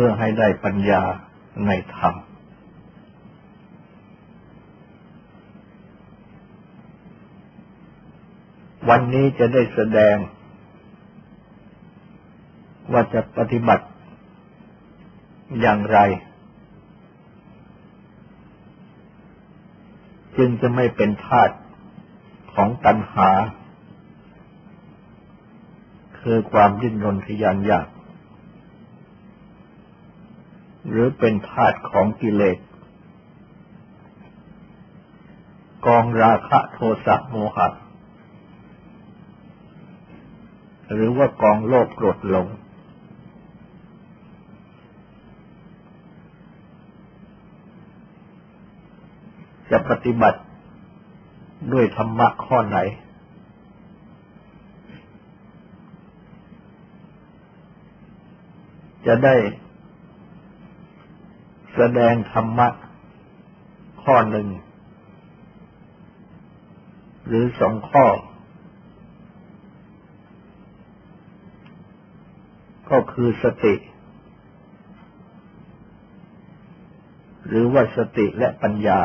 พื่อให้ได้ปัญญาในธรรม วันนี้จะได้แสดง ว่าจะปฏิบัติอย่างไร จึงจะไม่เป็นทาตของตัณหา คือความดิ้นรนทยานอยาก หรือเป็นธาตุของกิเลส กองราคะโทสะโมหะหรือว่ากองโลภโกรธหลง จะปฏิบัติด้วยธรรมะข้อไหน จะได้ แสดงธรรมะ ข้อหนึ่ง หรือสองข้อ ก็คือสติ หรือว่าสติและปัญญา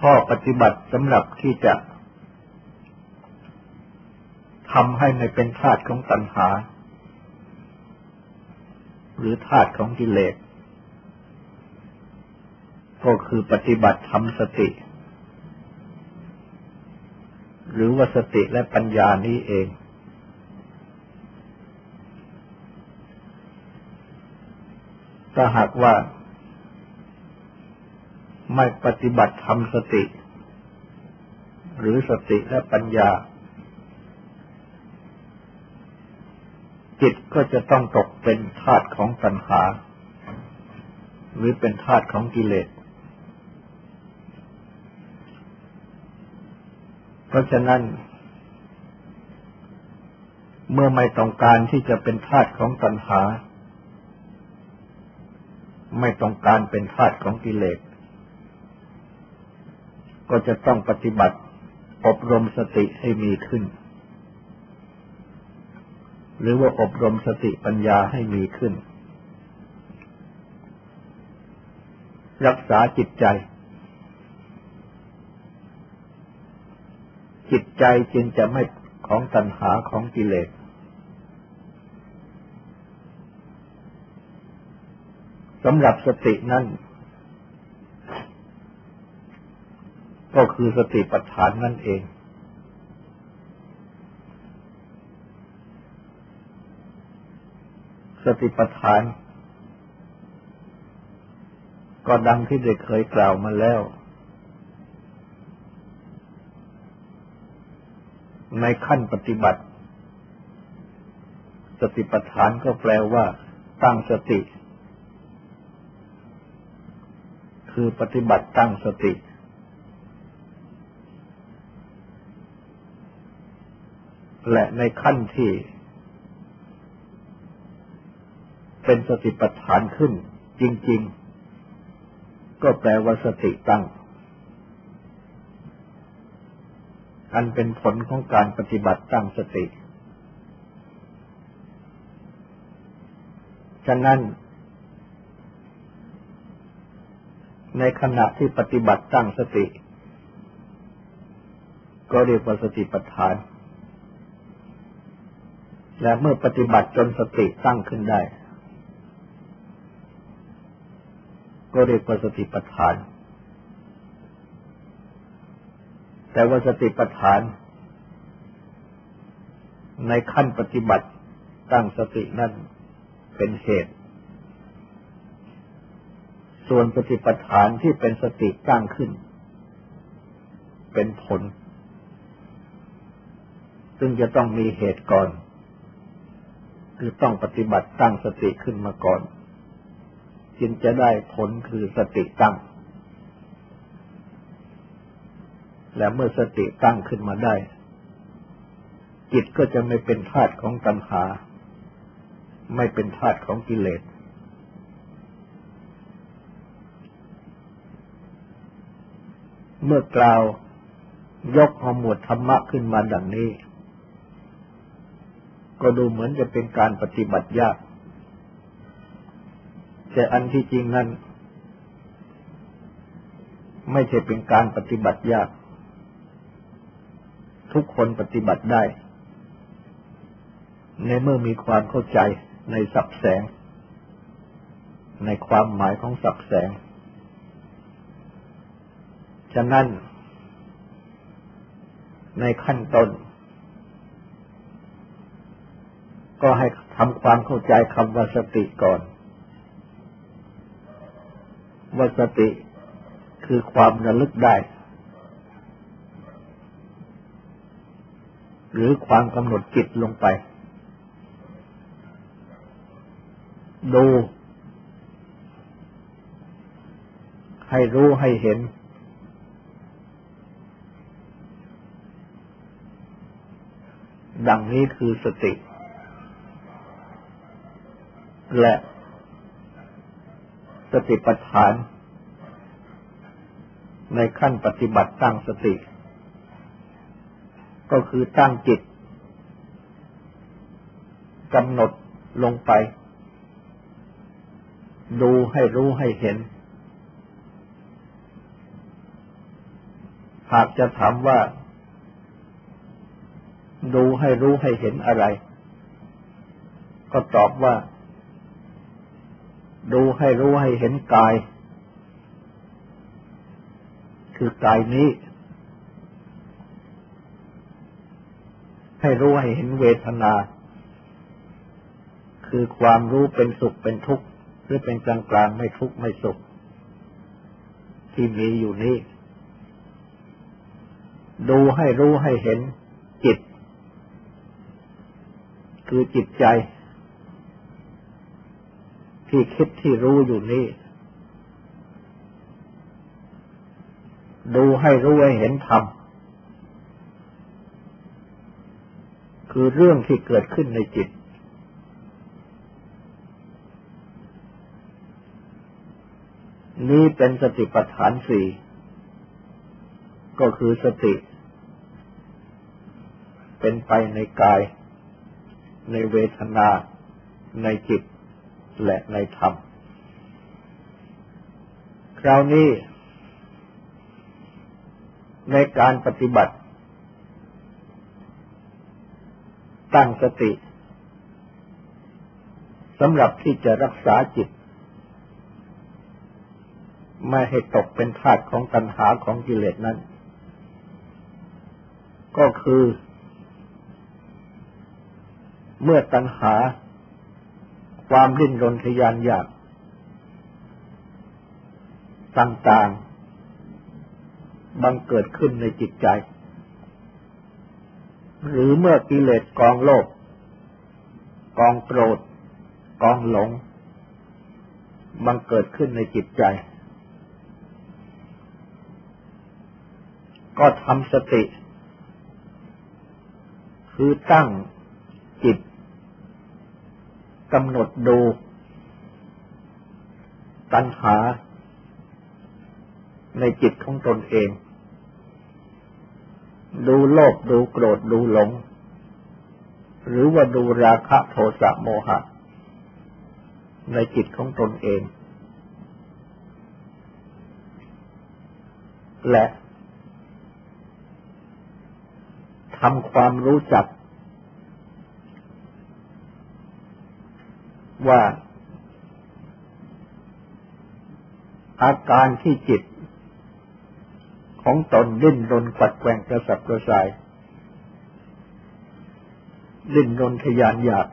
ข้อปฏิบัติสำหรับที่จะ ทำให้ไม่เป็นธาตุของตัณหา หรือธาตุของกิเลส ก็คือปฏิบัติทำสติ หรือว่าสติและปัญญานี้เอง ถ้าหากว่า ไม่ปฏิบัติทำสติ หรือสติและปัญญา จิตก็จะต้องตกเป็นธาตุของตัณหา หรือเป็นธาตุของกิเลส เพราะฉะนั้น เมื่อไม่ต้องการที่จะเป็นธาตุของตัณหา ไม่ต้องการเป็นธาตุของกิเลส ก็จะต้องปฏิบัติอบรมสติให้มีขึ้น หรือว่าอบรมสติปัญญาให้มีขึ้น รักษาจิตใจ จิตใจจึงจะไม่ของตัณหาของกิเลส สำหรับสตินั้นก็คือสติปัฏฐานนั่นเอง สติปัฏฐาน ก็ดังที่ได้เคยกล่าวมาแล้ว ในขั้นปฏิบัติ สติปัฏฐานก็แปลว่า ตั้งสติ คือปฏิบัติตั้งสติและในขั้นที่ เป็นสติปัฏฐานขึ้น จริง ๆ ก็แปลว่าสติตั้ง อันเป็นผลของการปฏิบัติตั้งสติ ฉะนั้น ในขณะที่ปฏิบัติตั้งสติ ก็เรียกว่าสติปัฏฐานและเมื่อปฏิบัติจนสติตั้งขึ้นได้ ก็เรียกว่าสติปัฏฐาน แต่ว่าสติปัฏฐาน ในขั้นปฏิบัติตั้งสตินั้นเป็นเหตุ ส่วนปฏิปทานที่เป็นสติตั้งขึ้น เป็นผล ซึ่งจะต้องมีเหตุก่อน คือต้องปฏิบัติตั้งสติขึ้นมาก่อน จึงจะได้ผลคือสติตั้ง และเมื่อสติตั้งขึ้นมาได้ จิตก็จะไม่เป็นธาตุของตัณหา ไม่เป็นธาตุของกิเลสเมื่อกล่าวยกเอาหมวดธรรมะขึ้นมาดังนี้ ก็ดูเหมือนจะเป็นการปฏิบัติยาก แต่อันที่จริงนั้น ไม่ใช่เป็นการปฏิบัติยาก ทุกคนปฏิบัติได้ ในเมื่อมีความเข้าใจในสับแสง ในความหมายของสับแสง ฉะนั้น ในขั้นต้นก็ให้ทำความเข้าใจคำว่าสติก่อน ว่าสติคือความระลึกได้ หรือความกำหนดจิตลงไป ดู ให้รู้ให้เห็น ดังนี้คือสติ และ ติปัฏฐาน ในขั้นปฏิบัติตั้งสติ ก็คือตั้งจิตกำหนดลงไป ดูให้รู้ให้เห็น หากจะถามว่า ดูให้รู้ให้เห็นอะไร ก็ตอบว่า ดูให้รู้ให้เห็นกาย คือกายนี้ ให้รู้ให้เห็นเวทนา คือความรู้เป็นสุขเป็นทุกข์ หรือเป็นกลางกลางไม่ทุกข์ไม่สุข ที่มีอยู่นี้ ดูให้รู้ให้เห็นจิต คือจิตใจ ที่คิดที่รู้อยู่นี้ดูให้รู้ให้เห็นธรรมคือเรื่องที่เกิดขึ้นในจิต นี้เป็นสติปัฏฐานสี่ก็คือสติ เป็นไปในกาย ในเวทนา ในจิต และในธรรม คราวนี้ ในการปฏิบัติ ตั้งสติสำหรับที่จะรักษาจิต ไม่ให้ตกเป็นทาสของตัณหาของกิเลสนั้น ก็คือ เมื่อตัณหา ความริ้นรนทยานอยาก ต่างๆ บังเกิดขึ้นในจิตใจ หรือเมื่อกิเลสกองโลภกองโกรธ กองหลง บังเกิดขึ้นในจิตใจ ก็ทำสติ คือตั้งจิต กำหนดดู ตัณหา ในจิตของตนเอง ดูโลภดูโกรธดูหลง หรือว่าดูราคะโทสะโมหะ ในจิตของตนเอง และทำความรู้จัก ว่า อาการที่จิต ของตนดิ้นรนกัดแกว่งกระสับกระส่าย ดิ้นรนทยานอยาก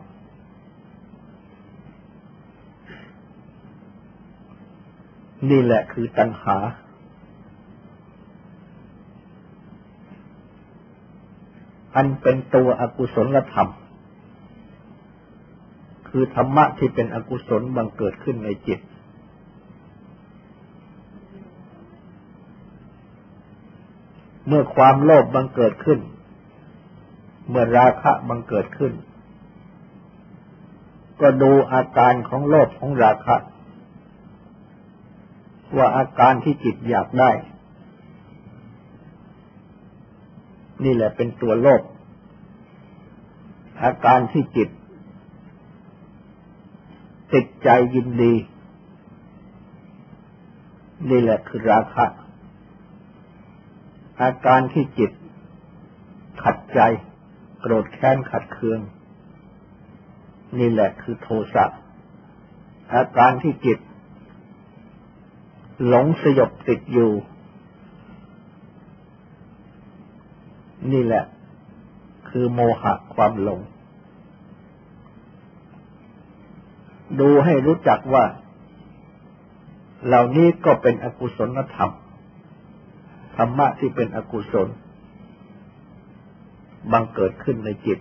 นี่แหละคือตัณหา อันเป็นตัวอกุศลธรรม คือธรรมะที่เป็นอกุศลบังเกิดขึ้นในจิต เมื่อความโลภบังเกิดขึ้น เมื่อราคะบังเกิดขึ้น ก็ดูอาการของโลภของราคะ ว่าอาการที่จิตอยากได้ นี่แหละเป็นตัวโลภอาการที่จิต ติดใจยินดี นี่แหละคือราคะ อาการที่จิต ขัดใจ โกรธแค้นขัดเคือง นี่แหละคือโทสะอาการที่จิต หลงสยบติดอยู่ นี่แหละ คือโมหะความหลง ดูให้รู้จักว่า เหล่านี้ก็เป็นอกุศลธรรม ธรรมะที่เป็นอกุศล บังเกิดขึ้นในจิต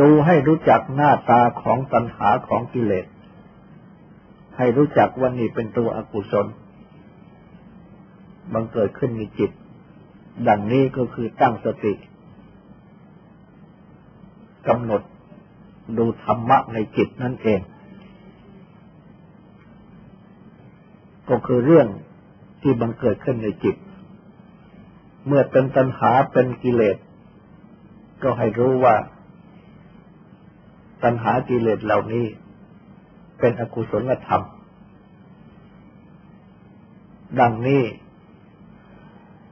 ดูให้รู้จักหน้าตาของตัณหาของกิเลส ให้รู้จักว่านี่เป็นตัวอกุศล บังเกิดขึ้นในจิต ดังนี้ก็คือตั้งสติกำหนด ดูธรรมะในจิตนั่นเอง ก็คือเรื่องที่บังเกิดขึ้นในจิต เมื่อเป็นตัณหาเป็นกิเลส ก็ให้รู้ว่า ตัณหากิเลสเหล่านี้ เป็นอกุศลธรรม ดังนี้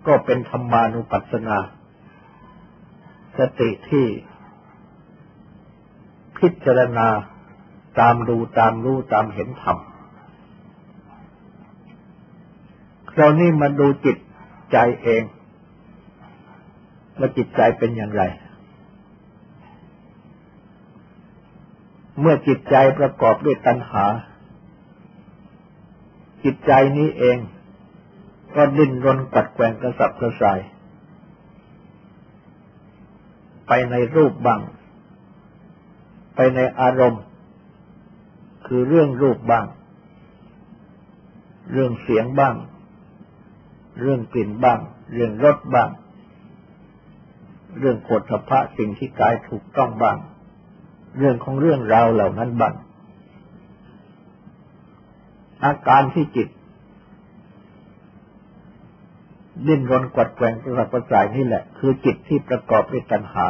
ก็เป็นธรรมานุปัสสนาสติที่ พิจารณาตามดูตามรู้ตามเห็นธรรมคราวนี้มาดูจิตใจเองว่าจิตใจเป็นอย่างไร เมื่อจิตใจประกอบด้วยตัณหา จิตใจนี้เอง ก็ดิ้นรนกัดแกงกระสับกระส่าย ไปในรูปบ้าง ไปในอารมณ์ คือเรื่องรูปบ้าง เรื่องเสียงบ้าง เรื่องกลิ่นบ้าง เรื่องรสบ้าง เรื่องโคตรพะสิ่งที่กายถูกต้องบ้าง เรื่องของเรื่องราวเหล่านั้นบ้างอาการที่จิต ดิ้นรนกวัดแกงประประสายนี่แหละ คือจิตที่ประกอบด้วยตัณหา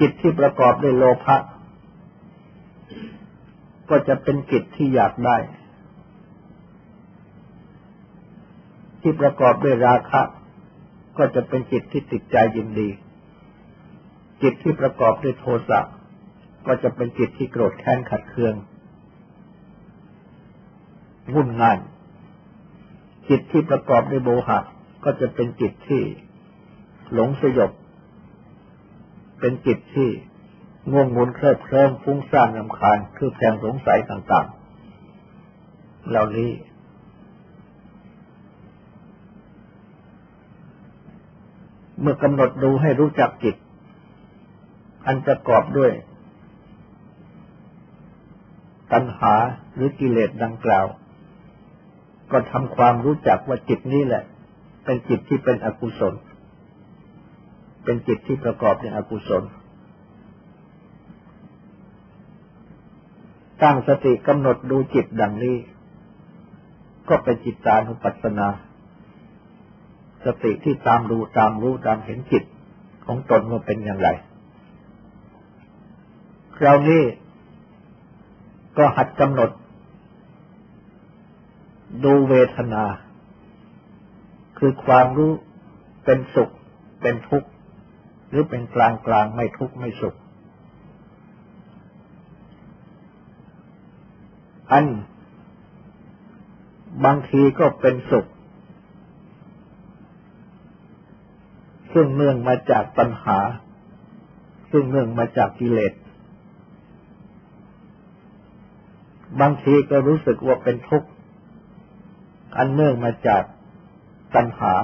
จิตที่ประกอบด้วยโลภะก็จะเป็นจิตที่อยากได้ ที่ประกอบด้วยราคะ ก็จะเป็นจิตที่ติดใจยินดี จิตที่ประกอบด้วยโทสะก็จะเป็นจิตที่โกรธแค้นขัดเคืองวุ่นงานจิตที่ประกอบด้วยโมหะก็จะเป็นจิตที่หลงสยบ เป็นจิตที่ง่วงงุนเคลิบเคลิ้มฟุ้งซ่านลำคาญคือแผงสงสัยต่างๆ เหล่านี้ เมื่อกำหนดดูให้รู้จักจิต อันประกอบด้วย ตัณหาหรือกิเลสดังกล่าว ก็ทำความรู้จักว่าจิตนี้แหละ เป็นจิตที่เป็นอกุศล เป็นจิตที่ประกอบด้วยอกุศล ตั้งสติกำหนดดูจิตดังนี้ ก็เป็นจิตตานุปัสสนา สติที่ตามดูตามรู้ตามเห็นจิตของตนว่าเป็นอย่างไร คราวนี้ก็หัดกำหนด ดูเวทนา คือความรู้เป็นสุขเป็นทุกข์ หรือเป็นกลางกลางไม่ทุกข์ไม่สุข อัน บางทีก็เป็นสุข ซึ่งเนื่องมาจากปัญหา ซึ่งเนื่องมาจากกิเลสบางทีก็รู้สึกว่าเป็นทุกข์ อันเนื่องมาจากตัณหา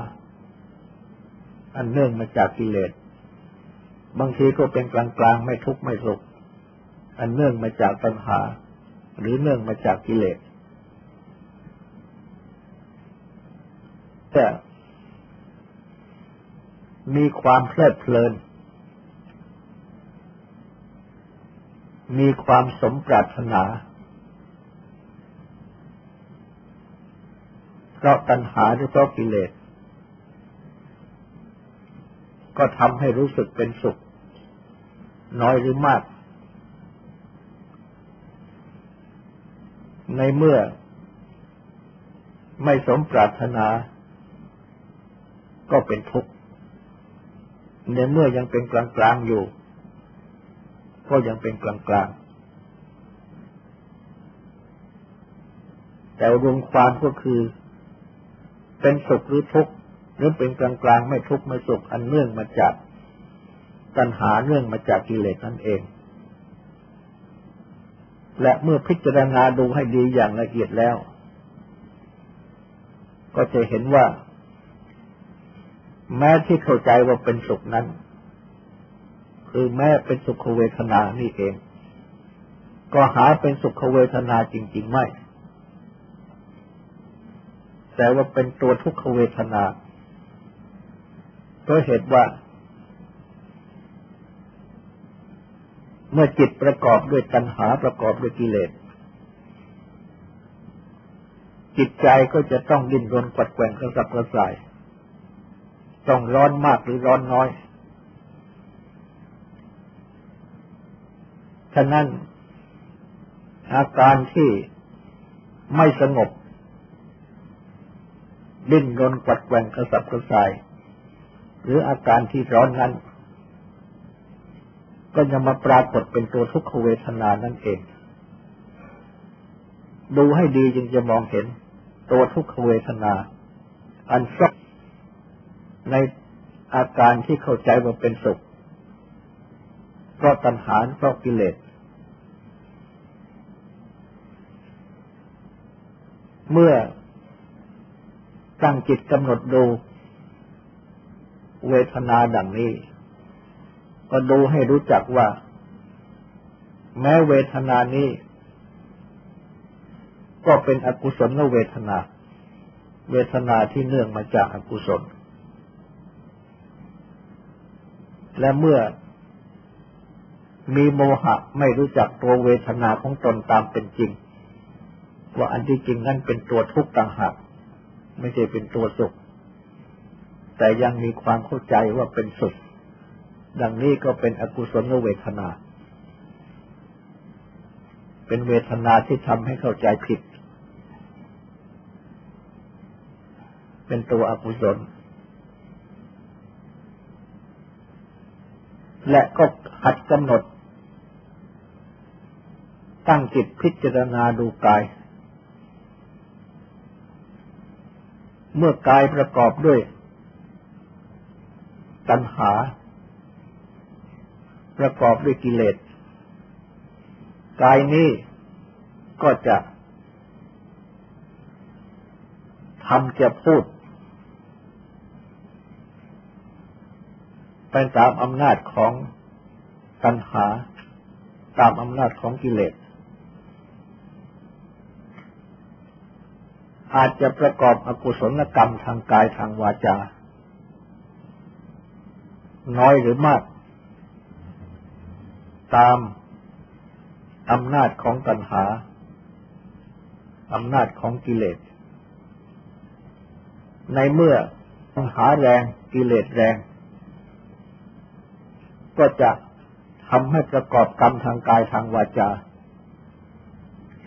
อันเนื่องมาจากกิเลส บางทีก็เป็นกลางกลางไม่ทุกข์ไม่สุข อันเนื่องมาจากตัณหา หรือเนื่องมาจากกิเลสแต่มีความเพลิดเพลิน มีความสมปรารถนา เพราะตัณหาหรือเพราะกิเลส ก็ทำให้รู้สึกเป็นสุข น้อยหรือมาก ในเมื่อ ไม่สมปรารถนา ก็เป็นทุกข์ ในเมื่อยังเป็นกลางๆอยู่ ก็ยังเป็นกลางๆแต่รวมความก็คือ เป็นสุขหรือทุกข์หรือเป็นกลางกลางไม่ทุกข์ไม่สุขอันเนื่องมาจาก ตัณหาเนื่องมาจากกิเลสนั่นเอง และเมื่อพิจารณาดูให้ดีอย่างละเอียดแล้ว ก็จะเห็นว่า แม้ที่เข้าใจว่าเป็นสุขนั้น คือแม้เป็นสุขเวทนานี่เอง ก็หาเป็นสุขเวทนาจริง ๆ ไม่ แต่ว่าเป็นตัวทุกขเวทนาเพราะเหตุว่า มื่อจิตประกอบด้วยตัณหาประกอบด้วยกิเลส จิตใจก็จะต้องดิ้นรนกัดแกว่งกระสับกระส่าย ต้องร้อนมากหรือร้อนน้อย ฉะนั้น อาการที่ไม่สงบ ดิ้นรนกัดแกว่งกระสับกระส่าย หรืออาการที่ร้อนนั้น ก็จะมาปรากฏเป็นตัวทุกขเวทนานั่นเอง ดูให้ดีจึงจะมองเห็น ตัวทุกขเวทนา อันซ่อนในอาการที่เข้าใจว่าเป็นสุข เพราะตัณหาเพราะกิเลส เมื่อตั้งจิตกำหนดดูเวทนาดังนี้ ก็ดูให้รู้จักว่า แม้เวทนานี้ ก็เป็นอกุศลเวทนา เวทนาที่เนื่องมาจากอากุศล และเมื่อมีโมหะไม่รู้จักตัวเวทนาของตนตามเป็นจริง ว่าอันที่จริงนั้นเป็นตัวทุกข์ต่างหากไม่ใช่เป็นตัวสุข แต่ยังมีความเข้าใจว่าเป็นสุข ดังนี้ก็เป็นอกุศลเวทนา เป็นเวทนาที่ทำให้เข้าใจผิด เป็นตัวอกุศล และก็หัดกำหนด ตั้งจิตพิจารณาดูกาย เมื่อกายประกอบด้วย ตัณหา ประกอบด้วยกิเลสกายนี้ก็จะทำจะพูดไปตามอำนาจของตัณหา ตามอำนาจของกิเลส อาจจะประกอบอกุศลกรรมทางกายทางวาจา น้อยหรือมาก ตามอำนาจของตัณหา อำนาจของกิเลส ในเมื่อตัณหาแรงกิเลสแรง ก็จะทำให้ประกอบกรรมทางกายทางวาจา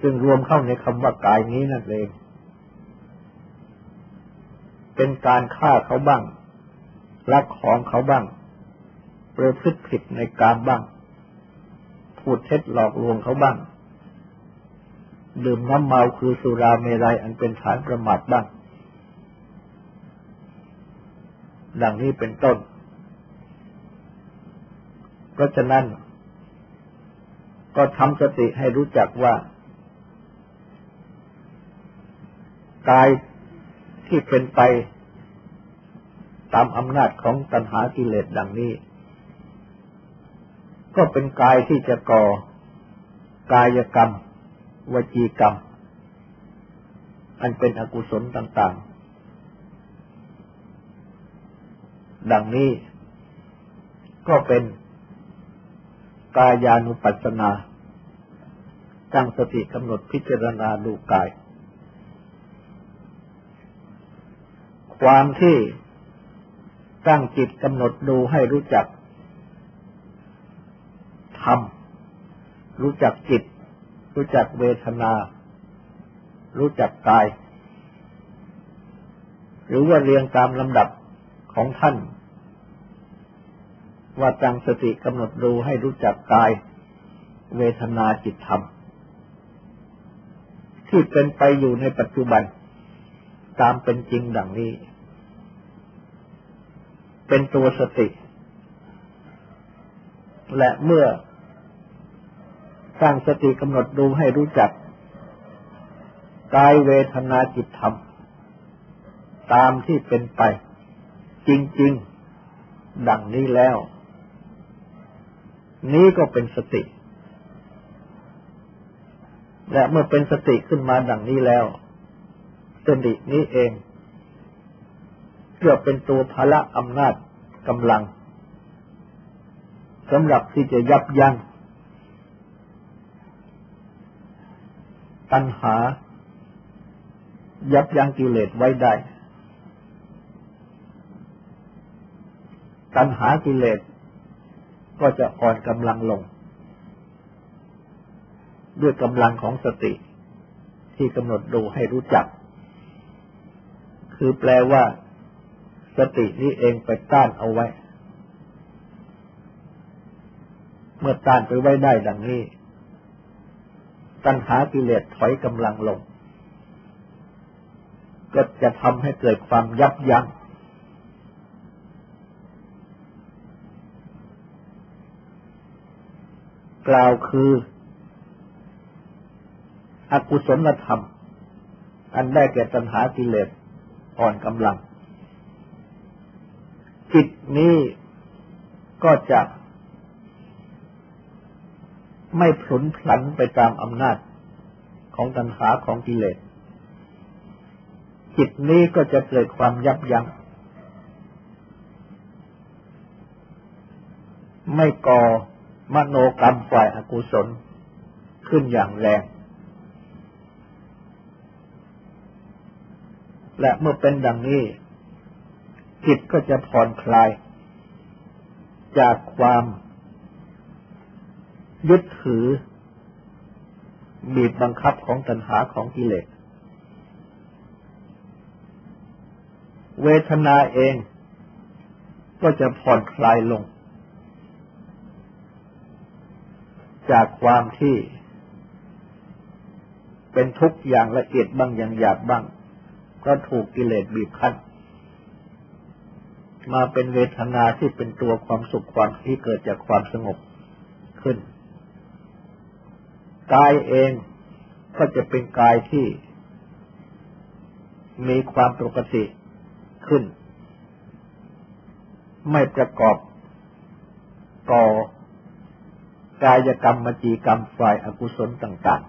ซึ่งรวมเข้าในคำว่ากายนี้นั่นเอง เป็นการฆ่าเขาบ้างลักของเขาบ้าง ประพฤติผิดในการบ้าง พูดเท็จหลอกลวงเขาบ้าง ดื่มน้ำเมาคือสุราเมรัยอันเป็นฐานประมาทบ้าง ดังนี้เป็นต้น เพราะฉะนั้น ก็ทำสติให้รู้จักว่ากายที่เป็นไปตามอำนาจของตัณหากิเลสดังนี้ ก็เป็นกายที่จะก่อกายกรรม วจีกรรม อันเป็นอกุศลต่างๆ ดังนี้ ก็เป็นกายานุปัสสนาตั้งสติกำหนดพิจารณาดูกาย ความที่ตั้งจิตกำหนดดูให้รู้จัก ธรรม รู้จักจิต รู้จักเวทนา รู้จักกาย หรือว่าเรียงตามลำดับของท่าน ว่าจังสติกำหนดดูให้รู้จักกาย เวทนาจิตธรรม ที่เป็นไปอยู่ในปัจจุบัน ตามเป็นจริงดังนี้ เป็นตัวสติและเมื่อ ตั้งสติกำหนดดูให้รู้จักกายเวทนาจิตธรรม ตามที่เป็นไป จริง ๆ ดังนี้แล้ว นี้ก็เป็นสติ และเมื่อเป็นสติขึ้นมาดังนี้แล้ว สตินี้เองเพื่อเป็นตัวพละอำนาจกำลังสำหรับที่จะยับยั้ง ตัณหา ยับยั้งกิเลสไว้ได้ ตัณหากิเลสก็จะอ่อนกำลังลง ด้วยกำลังของสติ ที่กำหนดดูให้รู้จัก คือแปลว่า สตินี้เองไปต้านเอาไว้ เมื่อต้านไปไว้ได้ดังนี้ ตัณหากิเลสถอยกำลังลง ก็จะทำให้เกิดความยับยัง้งกล่าวคือ อกุศลธรรม อันได้แก่ตัณหากิเลสอ่อนกำลัง จิตนี้ก็จะ ไม่ผลนพลันไปตามอำนาจของตัณหาของกิเลส จิตนี้ก็จะเกิดความยับยัง้งไม่ก่อมโนกรรมฝ่ายอากุศลขึ้นอย่างแรง และเมื่อเป็นดังนี้ จิตก็จะผ่อนคลาย จากความ ยึดถือ บีบบังคับของตัณหาของกิเลส เวทนาเองก็จะผ่อนคลายลง จากความที่ เป็นทุกข์อย่างละเอียดบ้างอย่างหยาบบ้าง ก็ถูกกิเลสบีบคั้นมาเป็นเวทนาที่เป็นตัวความสุขความที่เกิดจากความสงบขึ้น กายเองก็จะเป็นกายที่มีความปกติขึ้น ไม่ประกอบก่อกายกรรมมจีกรรมฝ่ายอกุศลต่าง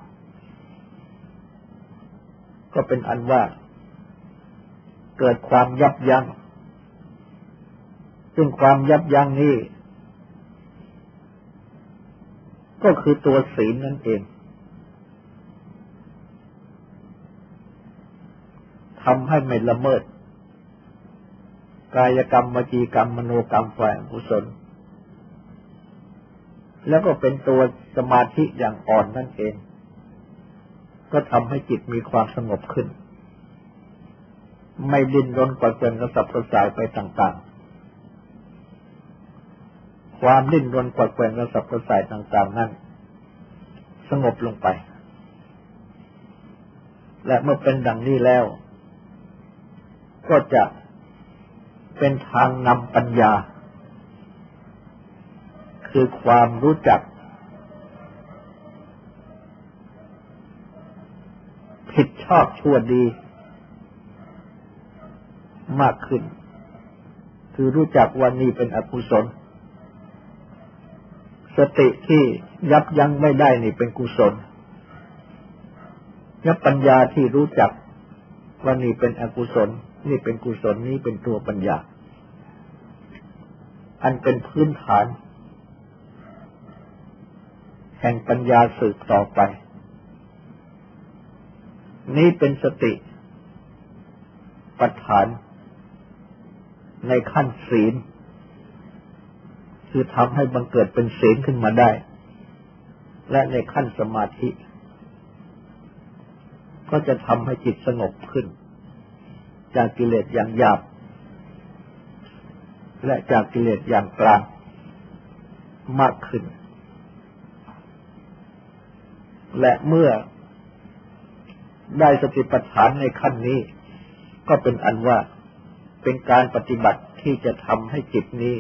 ๆ ก็เป็นอันว่าเกิดความยับยัง้ง ซึ่งความยับยั้งนี้ ก็คือตัวศีลนั่นเอง ทำให้ไม่ละเมิด กายกรรมวจีกรรมมโนกรรมฝ่ายกุศล แล้วก็เป็นตัวสมาธิอย่างอ่อนนั่นเอง ก็ทำให้จิตมีความสงบขึ้น ไม่ดิ้นรนกว่าเกินกระสับกระส่ายไปต่างๆ ความดิ้นรนกว่าเกินกระสับกระส่ายต่าง ๆ นั้นสงบลงไป และเมื่อเป็นดังนี้แล้ว ก็จะเป็นทางนำปัญญา คือความรู้จัก ผิดชอบชั่วดี มากขึ้น คือรู้จักวันนี้เป็นอกุศล สติที่ยับยั้งไม่ได้นี่เป็นกุศลยับปัญญาที่รู้จักวันนี้เป็นอกุศล นี่เป็นกุศลนี้เป็นตัวปัญญา อันเป็นพื้นฐาน แห่งปัญญาสืบต่อไป นี่เป็นสติปัฏฐาน ในขั้นศีล คือทำให้บังเกิดเป็นศีลขึ้นมาได้ และในขั้นสมาธิ ก็จะทำให้จิตสงบขึ้น จากกิเลสอย่างหยาบและจากกิเลสอย่างกลางมากขึ้น และเมื่อได้สติปัฏฐานในขั้นนี้ ก็เป็นอันว่าเป็นการปฏิบัติที่จะทำให้จิตนี้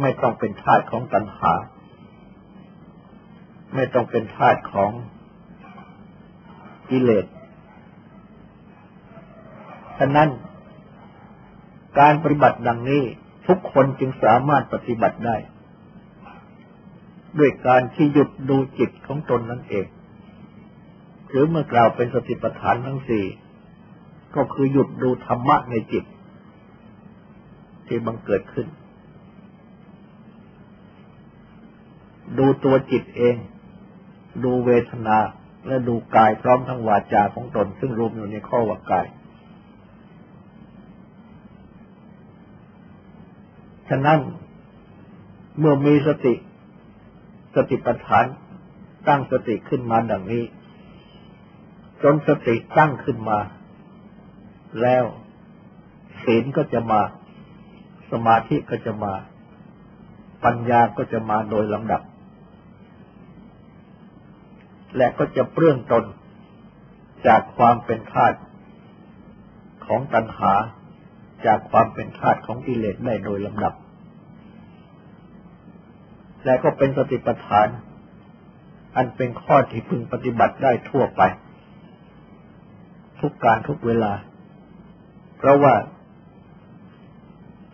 ไม่ต้องเป็นทาสของตัณหา ไม่ต้องเป็นทาสของกิเลส ฉะนั้น การปฏิบัติดังนี้ทุกคนจึงสามารถปฏิบัติได้ ด้วยการที่หยุดดูจิตของตนนั่นเอง หรือเมื่อกล่าวเป็นสติปัฏฐานทั้งสี่ก็คือหยุดดูธรรมะในจิต ที่บังเกิดขึ้น ดูตัวจิตเอง ดูเวทนาและดูกายพร้อมทั้งวาจาของตน ซึ่งรวมอยู่ในข้อว่ากาย ฉะนั้น เมื่อมีสติ สติปัฏฐาน ตั้งสติขึ้นมาดังนี้ จนสติตั้งขึ้นมา แล้วศีลก็จะมา สมาธิก็จะมา ปัญญาก็จะมาโดยลำดับ และก็จะเปลื้องตนจากความเป็นธาตุของตัณหา จากความเป็นธาตุของกิเลสได้โดยลำดับ และก็เป็นสติปัฏฐาน อันเป็นข้อที่พึงปฏิบัติได้ทั่วไป ทุกการทุกเวลา เพราะว่า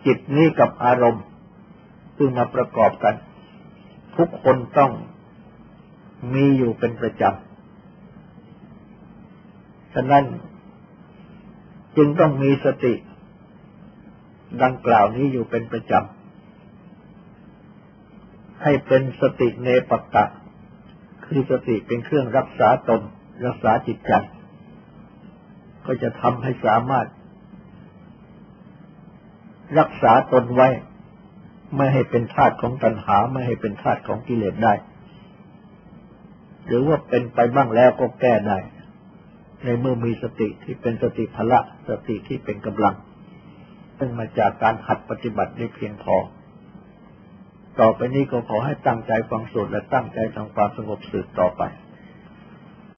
จิตนี้กับอารมณ์ ซึ่งมาประกอบกัน ทุกคนต้องมีอยู่เป็นประจำ ฉะนั้นจึงต้องมีสติ ดังกล่าวนี้อยู่เป็นประจำ ให้เป็นสติเนปกะ คือสติเป็นเครื่องรักษาตน รักษาจิตใจ ก็จะทำให้สามารถ รักษาตนไว้ ไม่ให้เป็นทาสของตัณหา ไม่ให้เป็นทาสของกิเลสได้ หรือว่าเป็นไปบ้างแล้วก็แก้ได้ ในเมื่อมีสติที่เป็นสติพละ สติที่เป็นกำลัง ซึ่งมาจากการหัดปฏิบัติได้เพียงพอ ต่อไปนี้ก็ขอให้ตั้งใจฟังสวดและตั้งใจทำความสงบสืบต่อไป